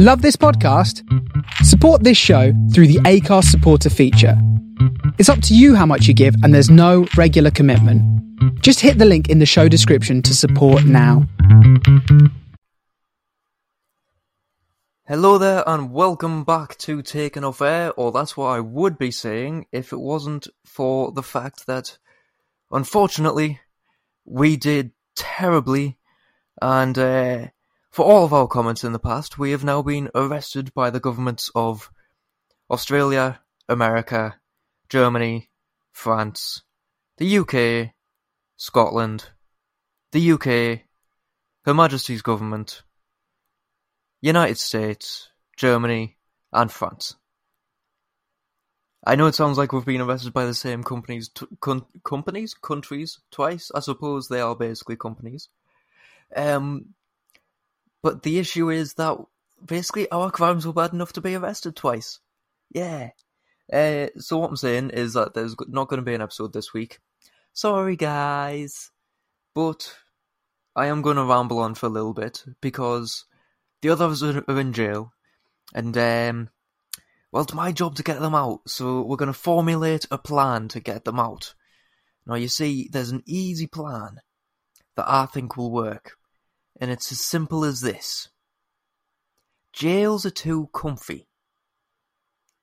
Love this podcast? Support this show through the Anchor supporter feature. It's up to you how much you give, and there's no regular commitment. Just hit the link in the show description to support now. Hello there, and welcome back to Taken Off Air, or that's what I would be saying if it wasn't for the fact that, unfortunately, we did terribly, and uh, for all of our comments in the past, we have now been arrested by the governments of Australia, America, Germany, France, the UK, Scotland, the UK, Her Majesty's government, United States, Germany, and France. I know it sounds like we've been arrested by the same companies, t- con- companies, countries twice. I suppose they are basically companies. Um, but the issue is that basically our crimes were bad enough to be arrested twice. Yeah. Uh, so what I'm saying is that there's not going to be an episode this week. Sorry, guys, but I am going to ramble on for a little bit because the others are in jail, and um, well, it's my job to get them out. So we're going to formulate a plan to get them out. Now, you see, there's an easy plan that I think will work, and it's as simple as this: jails are too comfy.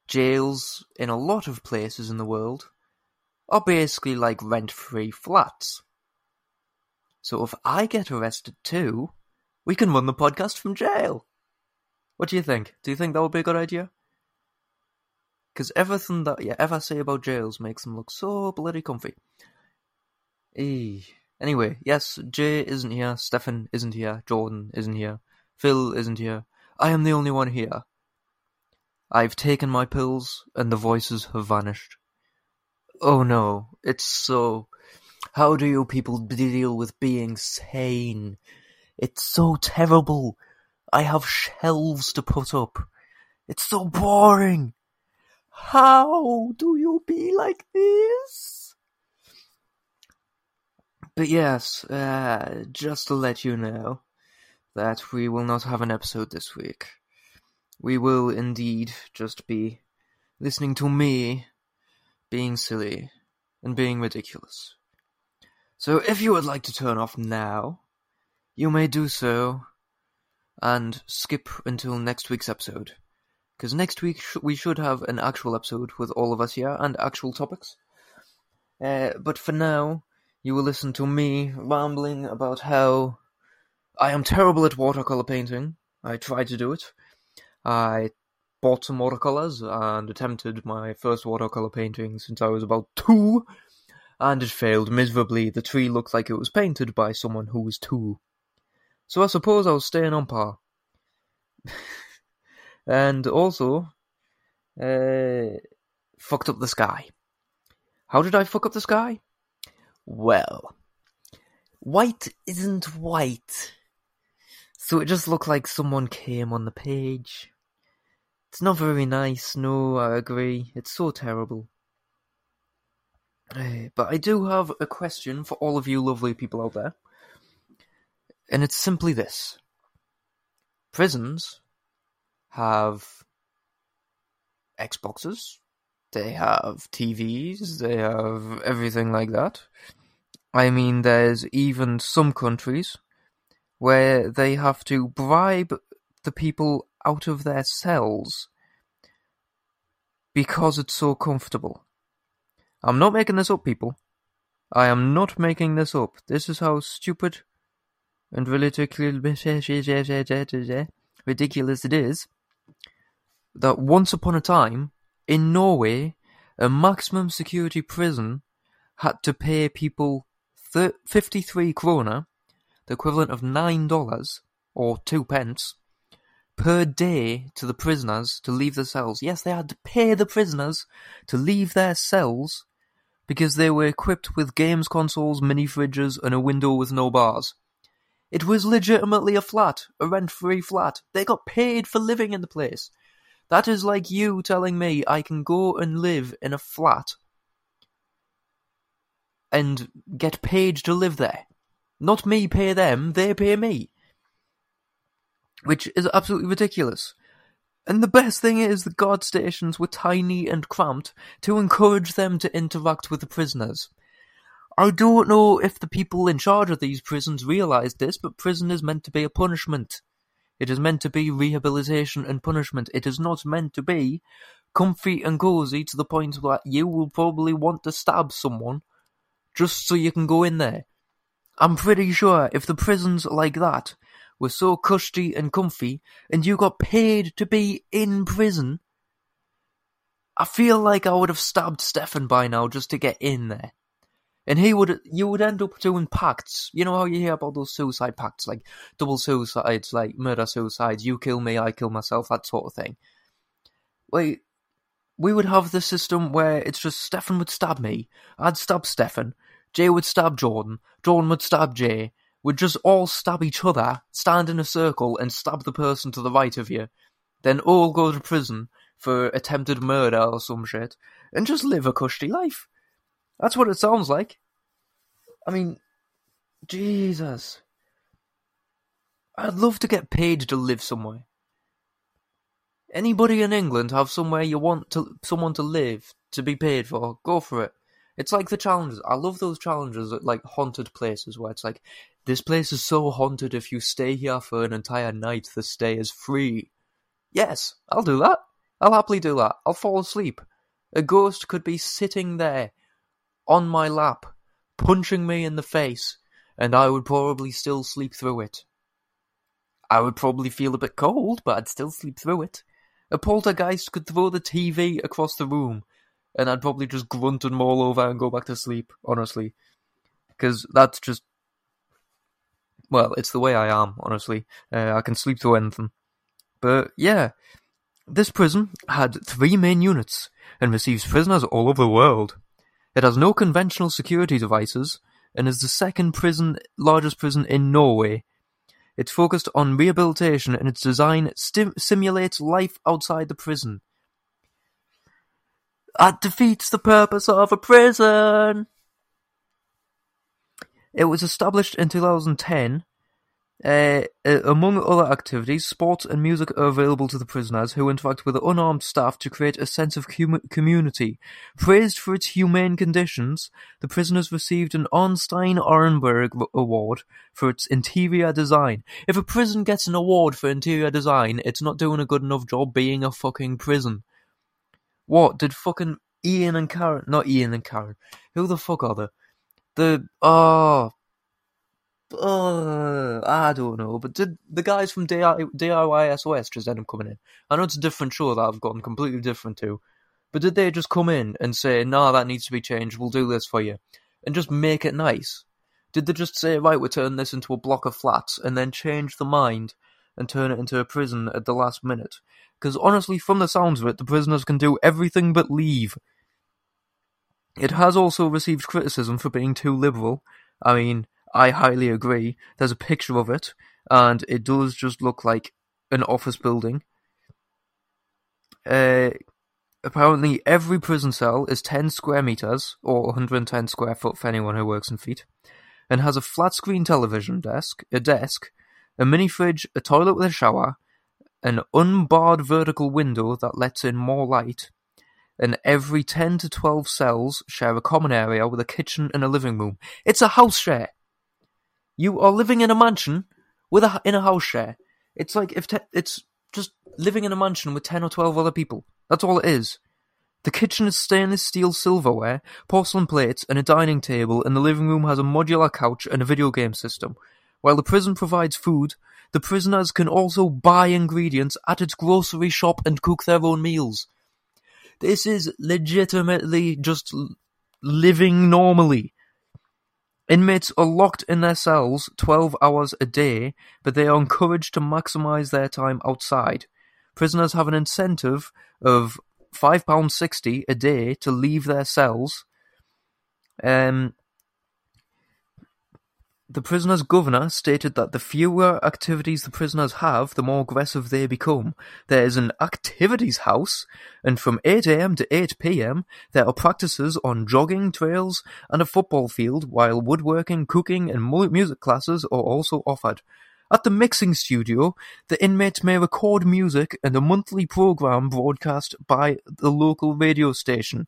Jails in a lot of places in the world are basically like rent-free flats. So if I get arrested too, we can run the podcast from jail. What do you think? Do you think that would be a good idea? Because everything that you ever say about jails makes them look so bloody comfy. Eee. Anyway, yes, Jay isn't here, Stefan isn't here, Jordan isn't here, Phil isn't here. I am the only one here. I've taken my pills, and the voices have vanished. Oh no, it's so. How do you people deal with being sane? It's so terrible. I have shelves to put up. It's so boring. How do you be like this? But yes, uh, just to let you know that we will not have an episode this week. We will indeed just be listening to me being silly and being ridiculous. So if you would like to turn off now, you may do so and skip until next week's episode. Because next week sh- we should have an actual episode with all of us here and actual topics. Uh, but for now, you will listen to me rambling about how I am terrible at watercolor painting. I tried to do it. I bought some watercolors and attempted my first watercolor painting since I was about two, and it failed miserably. The tree looked like it was painted by someone who was two. So I suppose I was staying on par. and also, uh, fucked up the sky. How did I fuck up the sky? Well, white isn't white. So it just looked like someone came on the page. It's not very nice, no, I agree. It's so terrible. Uh, but I do have a question for all of you lovely people out there. And it's simply this prisons have Xboxes, they have TVs, they have everything like that. I mean, there's even some countries where they have to bribe the people out of their cells because it's so comfortable. I'm not making this up, people. I am not making this up. This is how stupid and ridiculous it is that once upon a time in Norway, a maximum security prison had to pay people 53 kroner, the equivalent of $9 or 2 pence, per day to the prisoners to leave the cells. Yes, they had to pay the prisoners to leave their cells because they were equipped with games consoles, mini fridges, and a window with no bars. It was legitimately a flat, a rent-free flat. They got paid for living in the place. That is like you telling me I can go and live in a flat and get paid to live there. Not me pay them, they pay me. Which is absolutely ridiculous. And the best thing is the guard stations were tiny and cramped to encourage them to interact with the prisoners. I don't know if the people in charge of these prisons realised this, but prison is meant to be a punishment. It is meant to be rehabilitation and punishment. It is not meant to be comfy and cozy to the point that you will probably want to stab someone just so you can go in there. I'm pretty sure if the prisons like that were so cushy and comfy and you got paid to be in prison, I feel like I would have stabbed Stefan by now just to get in there. And he would, you would end up doing pacts. You know how you hear about those suicide pacts, like double suicides, like murder suicides, you kill me, I kill myself, that sort of thing. Like, we would have the system where it's just Stefan would stab me, I'd stab Stefan, Jay would stab Jordan, Jordan would stab Jay, we'd just all stab each other, stand in a circle and stab the person to the right of you, then all go to prison for attempted murder or some shit, and just live a cushy life. That's what it sounds like. I mean, Jesus. I'd love to get paid to live somewhere. Anybody in England have somewhere you want to someone to live to be paid for? Go for it. It's like the challenges. I love those challenges at like haunted places where it's like, this place is so haunted. If you stay here for an entire night, the stay is free. Yes, I'll do that. I'll happily do that. I'll fall asleep. A ghost could be sitting there on my lap, punching me in the face, and I would probably still sleep through it. I would probably feel a bit cold, but I'd still sleep through it. A poltergeist could throw the TV across the room, and I'd probably just grunt and maul over and go back to sleep, honestly. Because that's just. Well, it's the way I am, honestly. Uh, I can sleep through anything. But yeah, this prison had three main units and receives prisoners all over the world. It has no conventional security devices and is the second prison largest prison in Norway. It's focused on rehabilitation and its design simulates life outside the prison. That defeats the purpose of a prison. It was established in 2010 uh, uh, Uh, uh, among other activities, sports and music are available to the prisoners, who interact with unarmed staff to create a sense of com- community. Praised for its humane conditions, the prisoners received an Arnstein Arneberg Award for its interior design. If a prison gets an award for interior design, it's not doing a good enough job being a fucking prison. What did fucking Ian and Karen? Not Ian and Karen. Who the fuck are they? The oh uh, I don't know, but did the guys from DIY SOS just end up coming in? I know it's a different show that I've gotten completely different to, but did they just come in and say, nah, that needs to be changed, we'll do this for you, and just make it nice? Did they just say, right, we're turning this into a block of flats, and then change the mind and turn it into a prison at the last minute? Because honestly, from the sounds of it, the prisoners can do everything but leave. It has also received criticism for being too liberal. I mean, I highly agree. There's a picture of it, and it does just look like an office building. Uh, apparently, every prison cell is 10 square meters, or 110 square foot for anyone who works in feet, and has a flat screen television desk, a desk, a mini fridge, a toilet with a shower, an unbarred vertical window that lets in more light, and every 10 to 12 cells share a common area with a kitchen and a living room. It's a house share! You are living in a mansion with a in a house share. It's like if te- it's just living in a mansion with ten or twelve other people. That's all it is. The kitchen is stainless steel silverware, porcelain plates, and a dining table, and the living room has a modular couch and a video game system. While the prison provides food, the prisoners can also buy ingredients at its grocery shop and cook their own meals. This is legitimately just living normally. Inmates are locked in their cells twelve hours a day, but they are encouraged to maximize their time outside. Prisoners have an incentive of £5.60 a day to leave their cells. Um, the prisoner's governor stated that the fewer activities the prisoners have, the more aggressive they become. There is an activities house, and from 8am to 8pm there are practices on jogging trails and a football field, while woodworking, cooking, and music classes are also offered. At the mixing studio, the inmates may record music and a monthly program broadcast by the local radio station.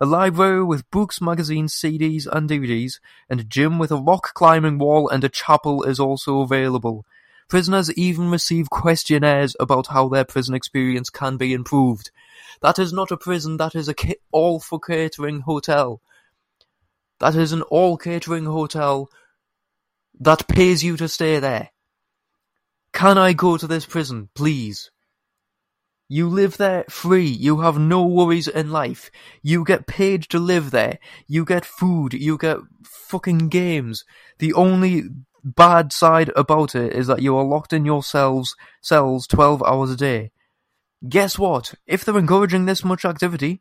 A library with books, magazines, CDs and DVDs, and a gym with a rock climbing wall and a chapel is also available. Prisoners even receive questionnaires about how their prison experience can be improved. That is not a prison, that is a all for catering hotel. That is an all catering hotel that pays you to stay there. Can I go to this prison, please? You live there free. You have no worries in life. You get paid to live there. You get food. You get fucking games. The only bad side about it is that you are locked in your cells, cells 12 hours a day. Guess what? If they're encouraging this much activity,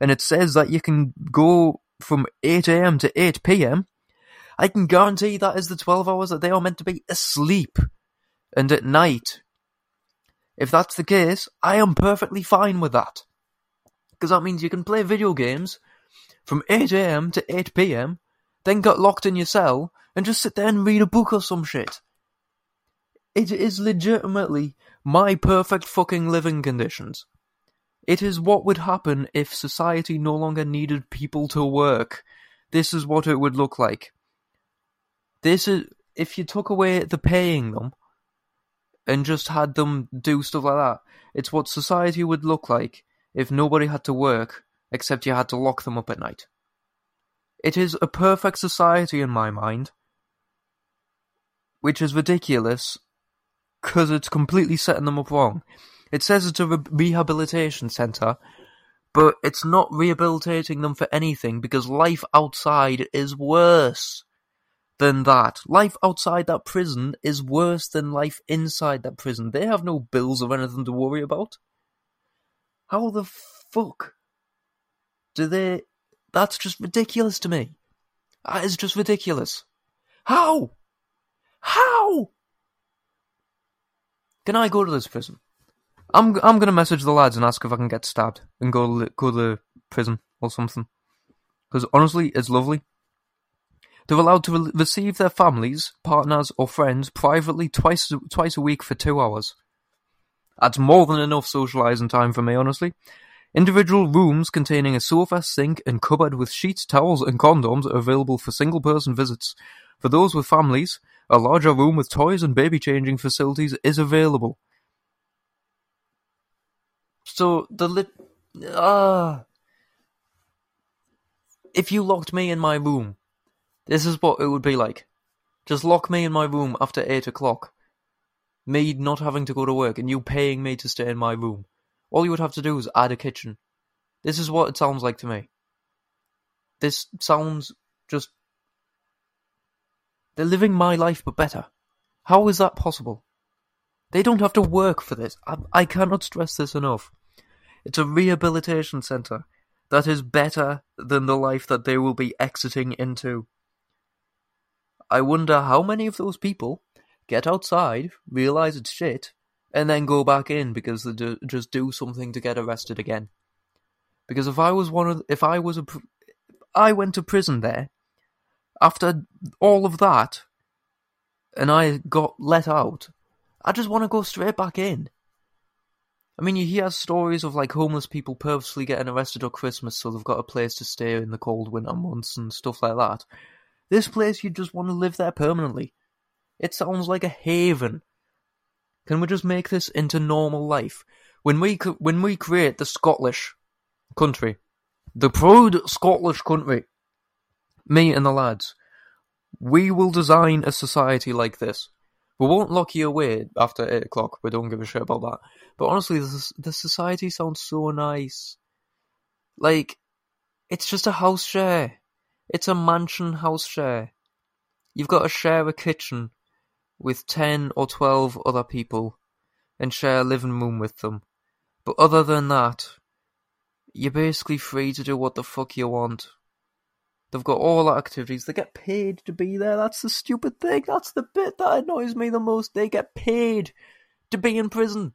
and it says that you can go from 8am to 8pm, I can guarantee that is the 12 hours that they are meant to be asleep. And at night. If that's the case, I am perfectly fine with that. Because that means you can play video games from 8am to 8pm, then get locked in your cell, and just sit there and read a book or some shit. It is legitimately my perfect fucking living conditions. It is what would happen if society no longer needed people to work. This is what it would look like. This is if you took away the paying them and just had them do stuff like that. It's what society would look like if nobody had to work except you had to lock them up at night. It is a perfect society in my mind, which is ridiculous because it's completely setting them up wrong. It says it's a re- rehabilitation centre, but it's not rehabilitating them for anything because life outside is worse than that. Life outside that prison is worse than life inside that prison. They have no bills or anything to worry about. How the fuck do they? That's just ridiculous to me. That is just ridiculous. How? How? Can I go to this prison? I'm I'm gonna message the lads and ask if I can get stabbed and go go to the prison or something. Because honestly, it's lovely. They're allowed to re- receive their families, partners, or friends privately twice twice a week for two hours. That's more than enough socializing time for me, honestly. Individual rooms containing a sofa, sink, and cupboard with sheets, towels, and condoms are available for single person visits. For those with families, a larger room with toys and baby changing facilities is available. So the lit ah, if you locked me in my room this is what it would be like. Just lock me in my room after 8 o'clock. Me not having to go to work and you paying me to stay in my room. All you would have to do is add a kitchen. This is what it sounds like to me. This sounds just. They're living my life but better. How is that possible? They don't have to work for this. I, I cannot stress this enough. It's a rehabilitation centre that is better than the life that they will be exiting into. I wonder how many of those people get outside, realize it's shit, and then go back in because they do, just do something to get arrested again. Because if I was one of, if I was a, I went to prison there, after all of that, and I got let out, I just want to go straight back in. I mean, you hear stories of like homeless people purposely getting arrested at Christmas so they've got a place to stay in the cold winter months and stuff like that. This place you just want to live there permanently. It sounds like a haven. Can we just make this into normal life? When we when we create the Scottish country, the proud Scottish country, me and the lads, we will design a society like this. We won't lock you away after eight o'clock. We don't give a shit about that. But honestly, the, the society sounds so nice. Like, it's just a house share. It's a mansion house share. You've got to share a kitchen with 10 or 12 other people and share a living room with them. But other than that, you're basically free to do what the fuck you want. They've got all the activities. They get paid to be there. That's the stupid thing. That's the bit that annoys me the most. They get paid to be in prison.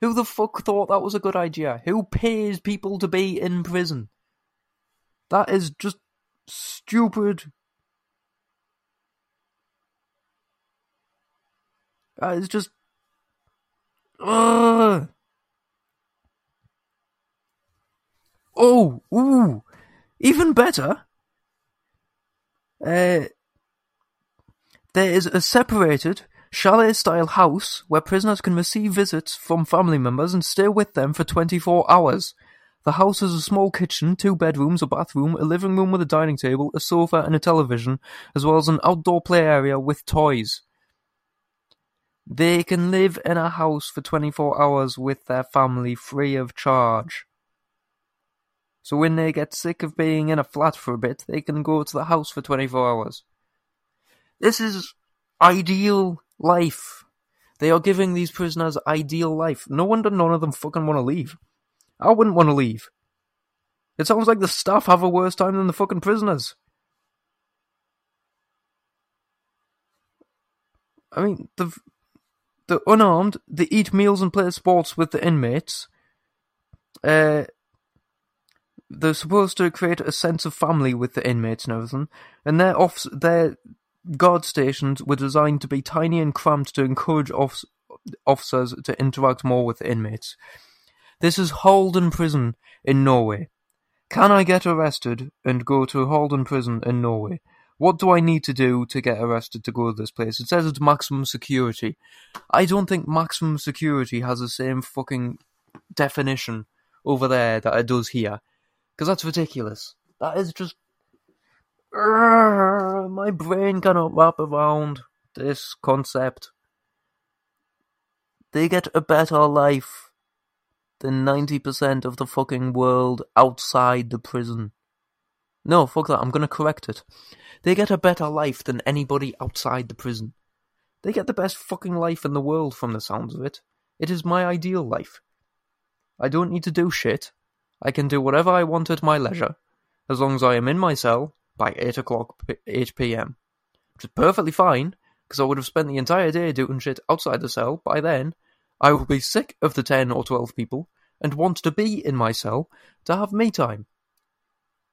Who the fuck thought that was a good idea? Who pays people to be in prison? That is just stupid. Uh, it's just. Ugh. Oh, ooh, even better. Uh, there is a separated chalet-style house where prisoners can receive visits from family members and stay with them for 24 hours. The house has a small kitchen, two bedrooms, a bathroom, a living room with a dining table, a sofa and a television, as well as an outdoor play area with toys. They can live in a house for 24 hours with their family free of charge. So when they get sick of being in a flat for a bit, they can go to the house for 24 hours. This is ideal life. They are giving these prisoners ideal life. No wonder none of them fucking want to leave. I wouldn't want to leave. It sounds like the staff have a worse time than the fucking prisoners. I mean, the the unarmed, they eat meals and play sports with the inmates. Uh, they're supposed to create a sense of family with the inmates and everything, and their off their guard stations were designed to be tiny and cramped to encourage off- officers to interact more with the inmates. This is Halden Prison in Norway. Can I get arrested and go to Halden Prison in Norway? What do I need to do to get arrested to go to this place? It says it's maximum security. I don't think maximum security has the same fucking definition over there that it does here. Because that's ridiculous. That is just. My brain cannot wrap around this concept. They get a better life than 90% of the fucking world outside the prison. No, fuck that, I'm gonna correct it. They get a better life than anybody outside the prison. They get the best fucking life in the world from the sounds of it. It is my ideal life. I don't need to do shit. I can do whatever I want at my leisure, as long as I am in my cell by 8 o'clock, 8 pm. Which is perfectly fine, because I would have spent the entire day doing shit outside the cell by then. I will be sick of the 10 or 12 people and want to be in my cell to have me time.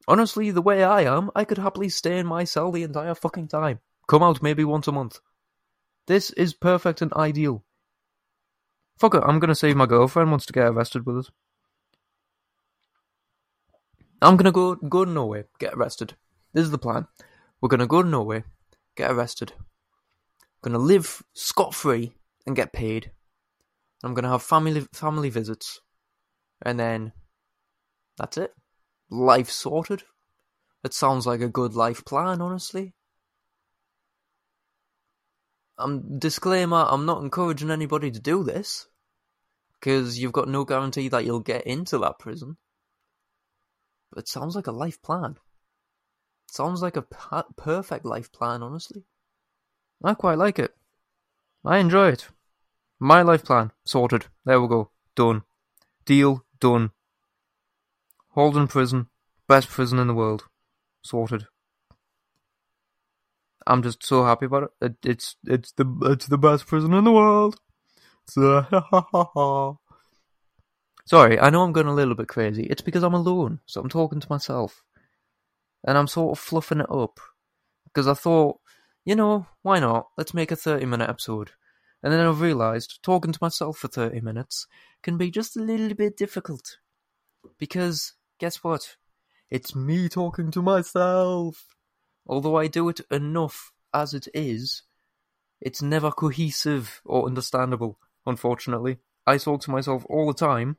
Honestly, the way I am, I could happily stay in my cell the entire fucking time. Come out maybe once a month. This is perfect and ideal. Fuck it, I'm gonna say my girlfriend wants to get arrested with us. I'm gonna go go to Norway, get arrested. This is the plan. We're gonna go to Norway, get arrested. Gonna live scot free and get paid. I'm gonna have family family visits, and then that's it. Life sorted. It sounds like a good life plan, honestly. Um, disclaimer: I'm not encouraging anybody to do this, because you've got no guarantee that you'll get into that prison. But it sounds like a life plan. It sounds like a perfect life plan, honestly. I quite like it. I enjoy it. My life plan sorted. There we go. Done. Deal done. Halden Prison, best prison in the world. Sorted. I'm just so happy about it. it it's it's the it's the best prison in the world. So, Sorry, I know I'm going a little bit crazy. It's because I'm alone, so I'm talking to myself. And I'm sort of fluffing it up. Because I thought, you know, why not? Let's make a 30 minute episode. And then I realised talking to myself for 30 minutes can be just a little bit difficult. Because, guess what? It's me talking to myself. Although I do it enough as it is, it's never cohesive or understandable, unfortunately. I talk to myself all the time,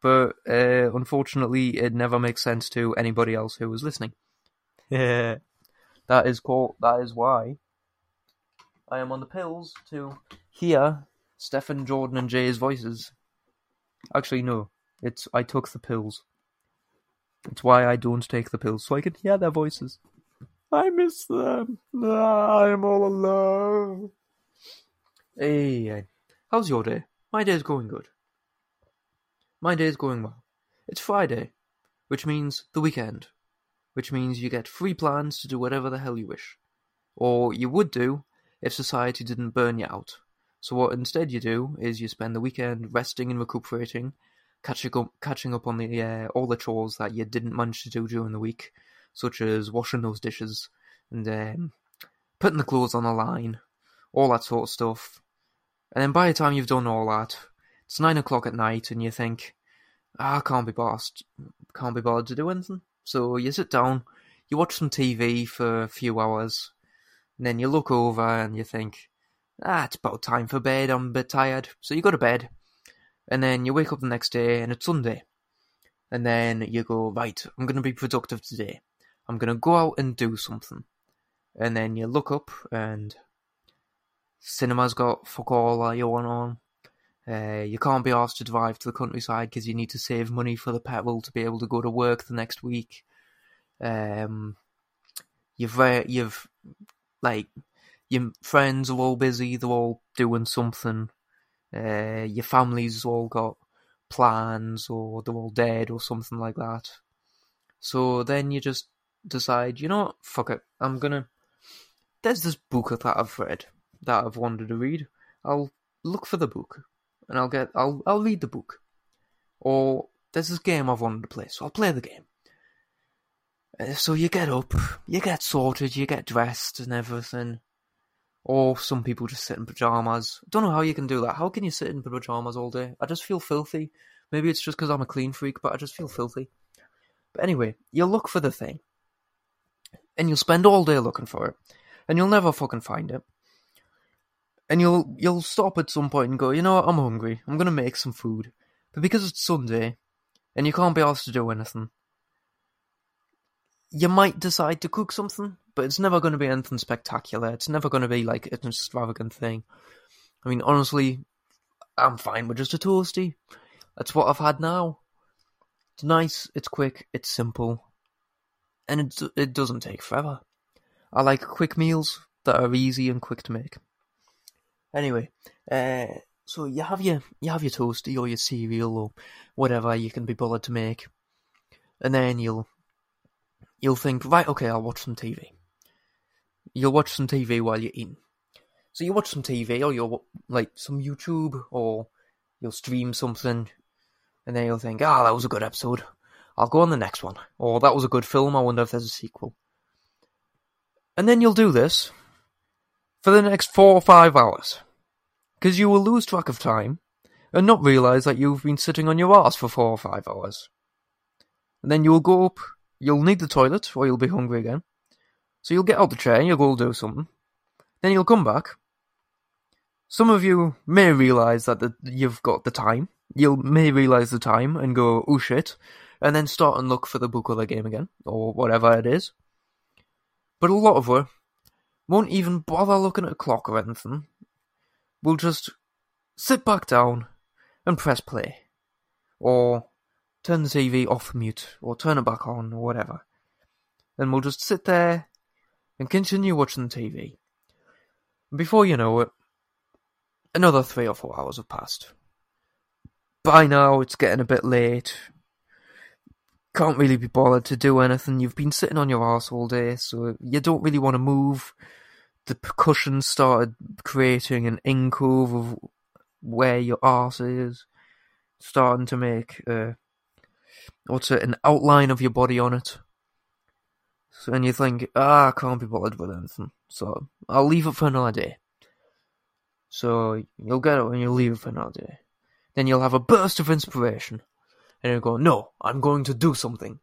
but uh, unfortunately, it never makes sense to anybody else who is listening. that is called. That is why I am on the pills to hear Stefan, Jordan, and Jay's voices. Actually, no. It's I took the pills. It's why I don't take the pills, so I can hear their voices. I miss them. Ah, I'm all alone. Hey, how's your day? My day's going good. My day's going well. It's Friday, which means the weekend, which means you get free plans to do whatever the hell you wish. Or you would do if society didn't burn you out. So what instead you do is you spend the weekend resting and recuperating, catching up, catching up on the uh, all the chores that you didn't manage to do during the week, such as washing those dishes and um, putting the clothes on the line, all that sort of stuff. And then by the time you've done all that, it's nine o'clock at night, and you think, ah, I can't be bothered, can't be bothered to do anything. So you sit down, you watch some TV for a few hours, and then you look over and you think, ah, it's about time for bed. I'm a bit tired, so you go to bed, and then you wake up the next day, and it's Sunday, and then you go, right, I'm going to be productive today. I'm going to go out and do something. And then you look up and cinema's got fuck all you want on. Uh, you can't be asked to drive to the countryside because you need to save money for the petrol to be able to go to work the next week. Um, you've uh, you've like your friends are all busy; they're all doing something. Uh, your family's all got plans, or they're all dead, or something like that. So then you just decide, you know what, fuck it, I'm gonna. There's this book that I've read that I've wanted to read. I'll look for the book, and I'll get, I'll, I'll read the book. Or there's this game I've wanted to play, so I'll play the game. Uh, so you get up, you get sorted, you get dressed and everything. Or some people just sit in pajamas. Don't know how you can do that. How can you sit in pajamas all day? I just feel filthy. Maybe it's just because I'm a clean freak, but I just feel filthy. But anyway, you look for the thing and you'll spend all day looking for it, and you'll never fucking find it. And you'll you'll stop at some point and go, you know what, I'm hungry. I'm gonna make some food, but because it's Sunday, and you can't be asked to do anything, you might decide to cook something, but it's never going to be anything spectacular. It's never going to be like an extravagant thing. I mean, honestly, I'm fine with just a toasty. That's what I've had now. It's nice, it's quick, it's simple, and it it doesn't take forever. I like quick meals that are easy and quick to make. Anyway, uh, so you have your you have your toasty or your cereal or whatever you can be bothered to make, and then you'll you'll think right, okay, I'll watch some TV. You'll watch some TV while you're eating. So you watch some TV or you'll like some YouTube or you'll stream something, and then you'll think, ah, oh, that was a good episode. I'll go on the next one. Or that was a good film, I wonder if there's a sequel. And then you'll do this for the next four or five hours. Because you will lose track of time and not realise that you've been sitting on your ass for four or five hours. And then you'll go up, you'll need the toilet, or you'll be hungry again. So you'll get out the chair and you'll go do something. Then you'll come back. Some of you may realise that the, you've got the time. You may realise the time and go, oh shit, and then start and look for the book or the game again, or whatever it is. But a lot of her won't even bother looking at a clock or anything. We'll just sit back down and press play. Or turn the TV off mute, or turn it back on, or whatever. Then we'll just sit there and continue watching the TV. Before you know it, another three or four hours have passed. By now, it's getting a bit late can't really be bothered to do anything. You've been sitting on your ass all day, so you don't really want to move. The percussion started creating an incove of where your ass is, starting to make uh, what's it, an outline of your body on it. So, and you think, ah, I can't be bothered with anything, so I'll leave it for another day. So you'll get it and you'll leave it for another day. Then you'll have a burst of inspiration and you'll go, no, I'm going to do something.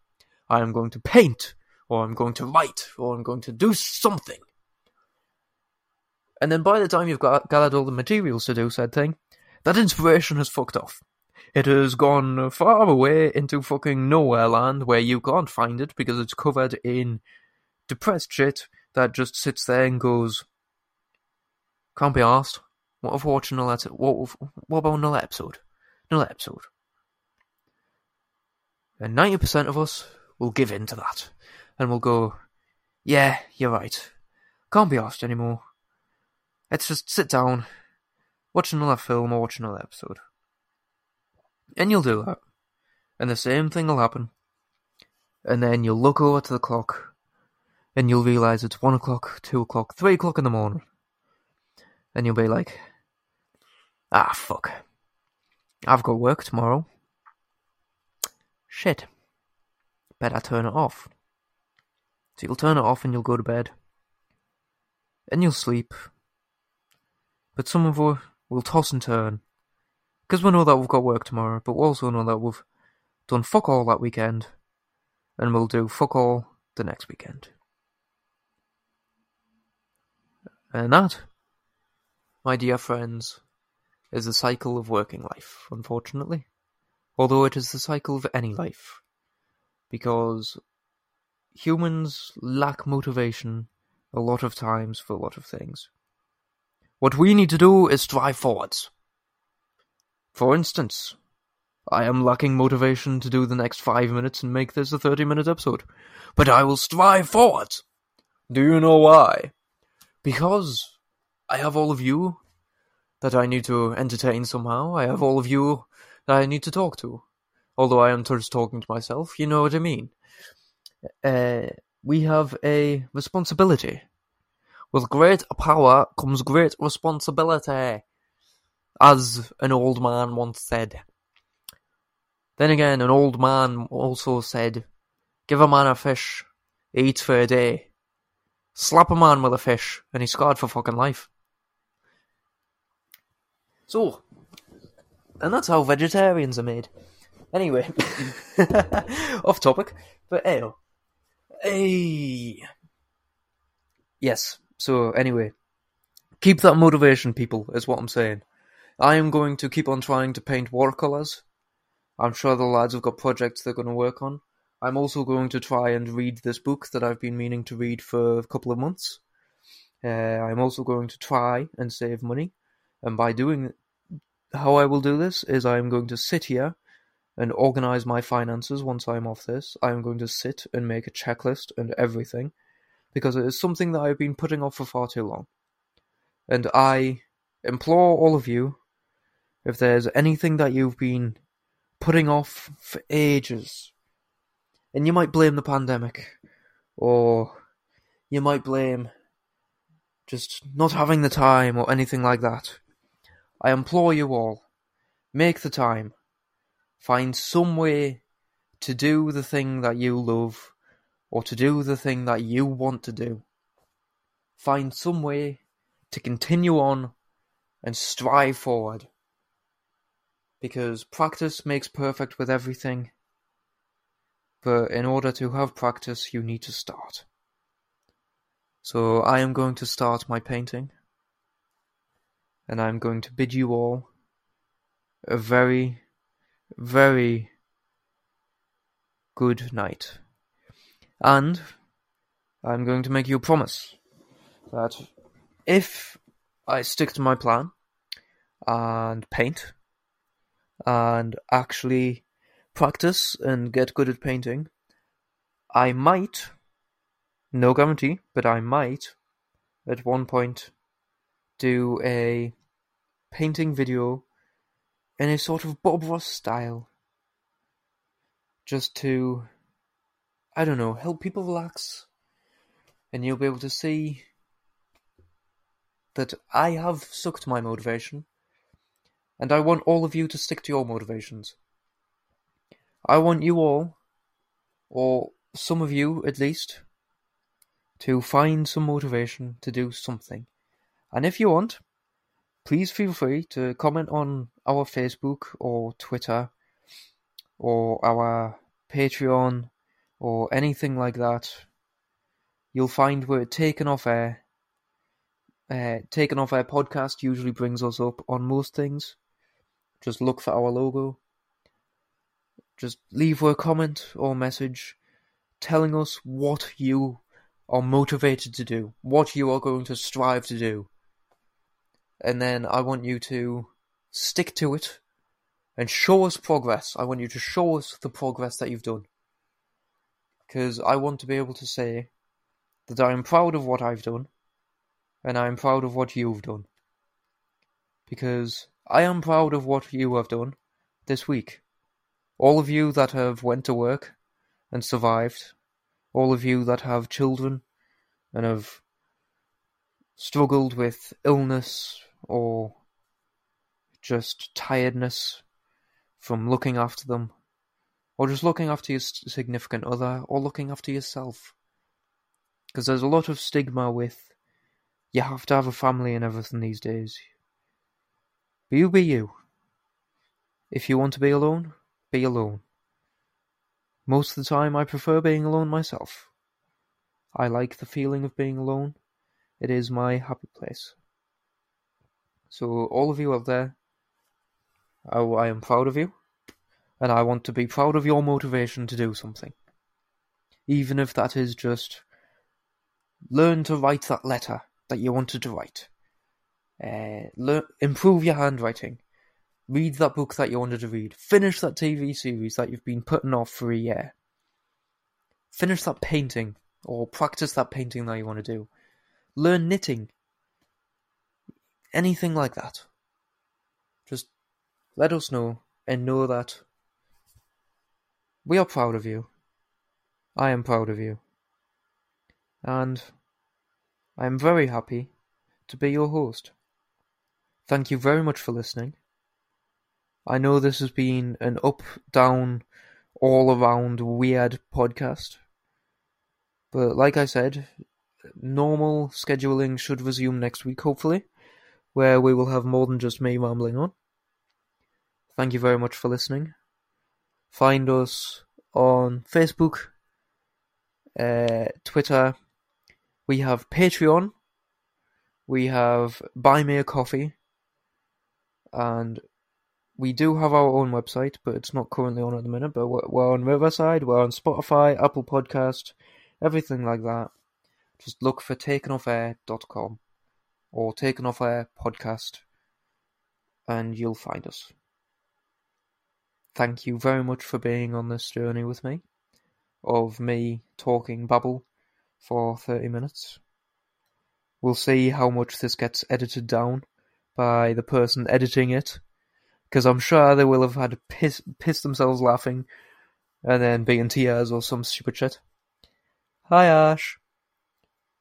I am going to paint, or I'm going to write, or I'm going to do something. And then by the time you've got gathered all the materials to do said thing, that inspiration has fucked off. It has gone far away into fucking nowhere land where you can't find it because it's covered in depressed shit that just sits there and goes, can't be asked. What if watching? What, what about another episode? Another episode. And 90% of us will give in to that. And we'll go, yeah, you're right. Can't be asked anymore. Let's just sit down, watch another film or watch another episode. And you'll do that. And the same thing will happen. And then you'll look over to the clock and you'll realise it's one o'clock, two o'clock, three o'clock in the morning. And you'll be like, ah, fuck. I've got work tomorrow. Shit. Better turn it off. So you'll turn it off and you'll go to bed. And you'll sleep. But some of you we'll toss and turn. Because we know that we've got work tomorrow, but we also know that we've done fuck all that weekend, and we'll do fuck all the next weekend. And that, my dear friends, is the cycle of working life, unfortunately. Although it is the cycle of any life. Because humans lack motivation a lot of times for a lot of things. What we need to do is strive forwards. For instance, I am lacking motivation to do the next five minutes and make this a 30 minute episode. But I will strive forwards. Do you know why? Because I have all of you that I need to entertain somehow. I have all of you that I need to talk to. Although I am just talking to myself, you know what I mean. Uh, we have a responsibility. With great power comes great responsibility, as an old man once said. Then again, an old man also said, Give a man a fish, he eats for a day. Slap a man with a fish, and he's scarred for fucking life. So, and that's how vegetarians are made. Anyway, off topic, but hey, oh, hey, yes. So anyway, keep that motivation, people. Is what I'm saying. I am going to keep on trying to paint watercolors. I'm sure the lads have got projects they're going to work on. I'm also going to try and read this book that I've been meaning to read for a couple of months. Uh, I'm also going to try and save money, and by doing how I will do this is I am going to sit here and organize my finances once I'm off this. I am going to sit and make a checklist and everything because it is something that I've been putting off for far too long. And I implore all of you if there's anything that you've been putting off for ages, and you might blame the pandemic, or you might blame just not having the time or anything like that. I implore you all, make the time. Find some way to do the thing that you love, or to do the thing that you want to do. Find some way to continue on and strive forward because practice makes perfect with everything. But in order to have practice, you need to start. So I am going to start my painting, and I'm going to bid you all a very, very good night. And I'm going to make you a promise that if I stick to my plan and paint, and actually practice and get good at painting, I might, no guarantee, but I might at one point do a painting video in a sort of Bob Ross style. Just to, I don't know, help people relax. And you'll be able to see that I have sucked my motivation and I want all of you to stick to your motivations. I want you all, or some of you at least, to find some motivation to do something. And if you want, please feel free to comment on our Facebook or Twitter or our Patreon or anything like that. You'll find we're taken off air. Uh, taken off air podcast usually brings us up on most things. Just look for our logo. Just leave a comment or message telling us what you are motivated to do, what you are going to strive to do. And then I want you to stick to it and show us progress. I want you to show us the progress that you've done. Because I want to be able to say that I am proud of what I've done and I am proud of what you've done. Because I am proud of what you have done this week. All of you that have went to work and survived, all of you that have children and have struggled with illness or just tiredness from looking after them, or just looking after your significant other, or looking after yourself. Because there's a lot of stigma with you have to have a family and everything these days. You be you. If you want to be alone, be alone. Most of the time, I prefer being alone myself. I like the feeling of being alone. It is my happy place. So, all of you out there, oh, I am proud of you, and I want to be proud of your motivation to do something. Even if that is just learn to write that letter that you wanted to write. Uh, learn, improve your handwriting. Read that book that you wanted to read. Finish that TV series that you've been putting off for a year. Finish that painting or practice that painting that you want to do. Learn knitting. Anything like that. Just let us know and know that we are proud of you. I am proud of you. And I am very happy to be your host. Thank you very much for listening. I know this has been an up, down, all around weird podcast. But like I said, normal scheduling should resume next week, hopefully, where we will have more than just me rambling on. Thank you very much for listening. Find us on Facebook, uh, Twitter. We have Patreon. We have Buy Me a Coffee. And we do have our own website, but it's not currently on at the minute. But we're, we're on Riverside, we're on Spotify, Apple Podcast, everything like that. Just look for takenoffair.com or Taken Off Air Podcast, and you'll find us. Thank you very much for being on this journey with me, of me talking babble for 30 minutes. We'll see how much this gets edited down by the person editing it because I'm sure they will have had to piss, piss themselves laughing and then be in tears or some stupid shit. Hi Ash.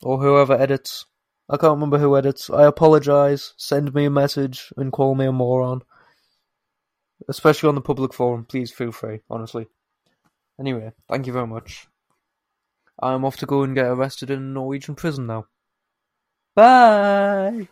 Or whoever edits. I can't remember who edits. I apologise. Send me a message and call me a moron. Especially on the public forum. Please feel free, honestly. Anyway, thank you very much. I'm off to go and get arrested in a Norwegian prison now. Bye!